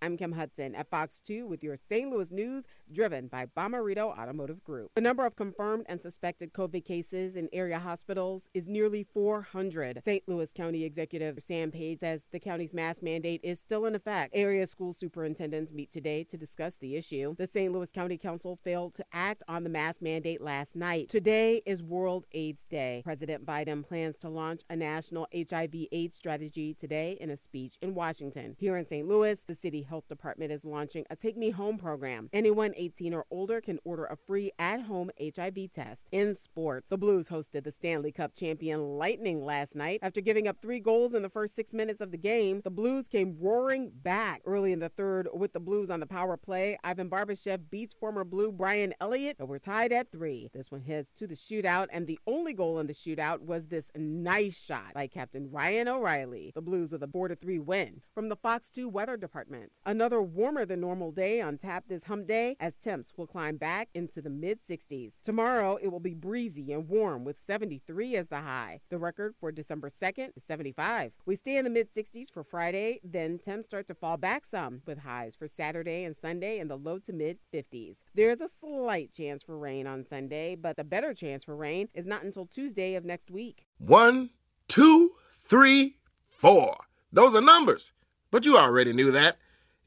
I'm Kim Hudson at Fox 2 with your St. Louis news driven by Bommarito Automotive Group. The number of confirmed and suspected COVID cases in area hospitals is nearly 400. St. Louis County Executive Sam Page says the county's mask mandate is still in effect. Area school superintendents meet today to discuss the issue. The St. Louis County Council failed to act on the mask mandate last night. Today is World AIDS Day. President Biden plans to launch a national HIV AIDS strategy today in a speech in Washington. Here in St. Louis, the city Health Department is launching a Take Me Home program. Anyone 18 or older can order a free at home HIV test. In sports, the Blues hosted the Stanley Cup champion Lightning last night. After giving up three goals in the first six minutes of the game, the Blues came roaring back early in the third with the Blues on the power play. Ivan Barbashev beats former Blue Brian Elliott, but we're tied at three. This one heads to the shootout, and the only goal in the shootout was this nice shot by Captain Ryan O'Reilly. The Blues with a 4 3 win. From the Fox 2 Weather Department, Another warmer than normal day on tap this hump day as temps will climb back into the mid 60s. Tomorrow it will be breezy and warm with 73 as the high. The record for December 2nd is 75. We stay in the mid 60s for Friday, then temps start to fall back some with highs for Saturday and Sunday in the low to mid 50s. There is a slight chance for rain on Sunday, but the better chance for rain is not until Tuesday of next week. One, two, three, four. Those are numbers, but you already knew that.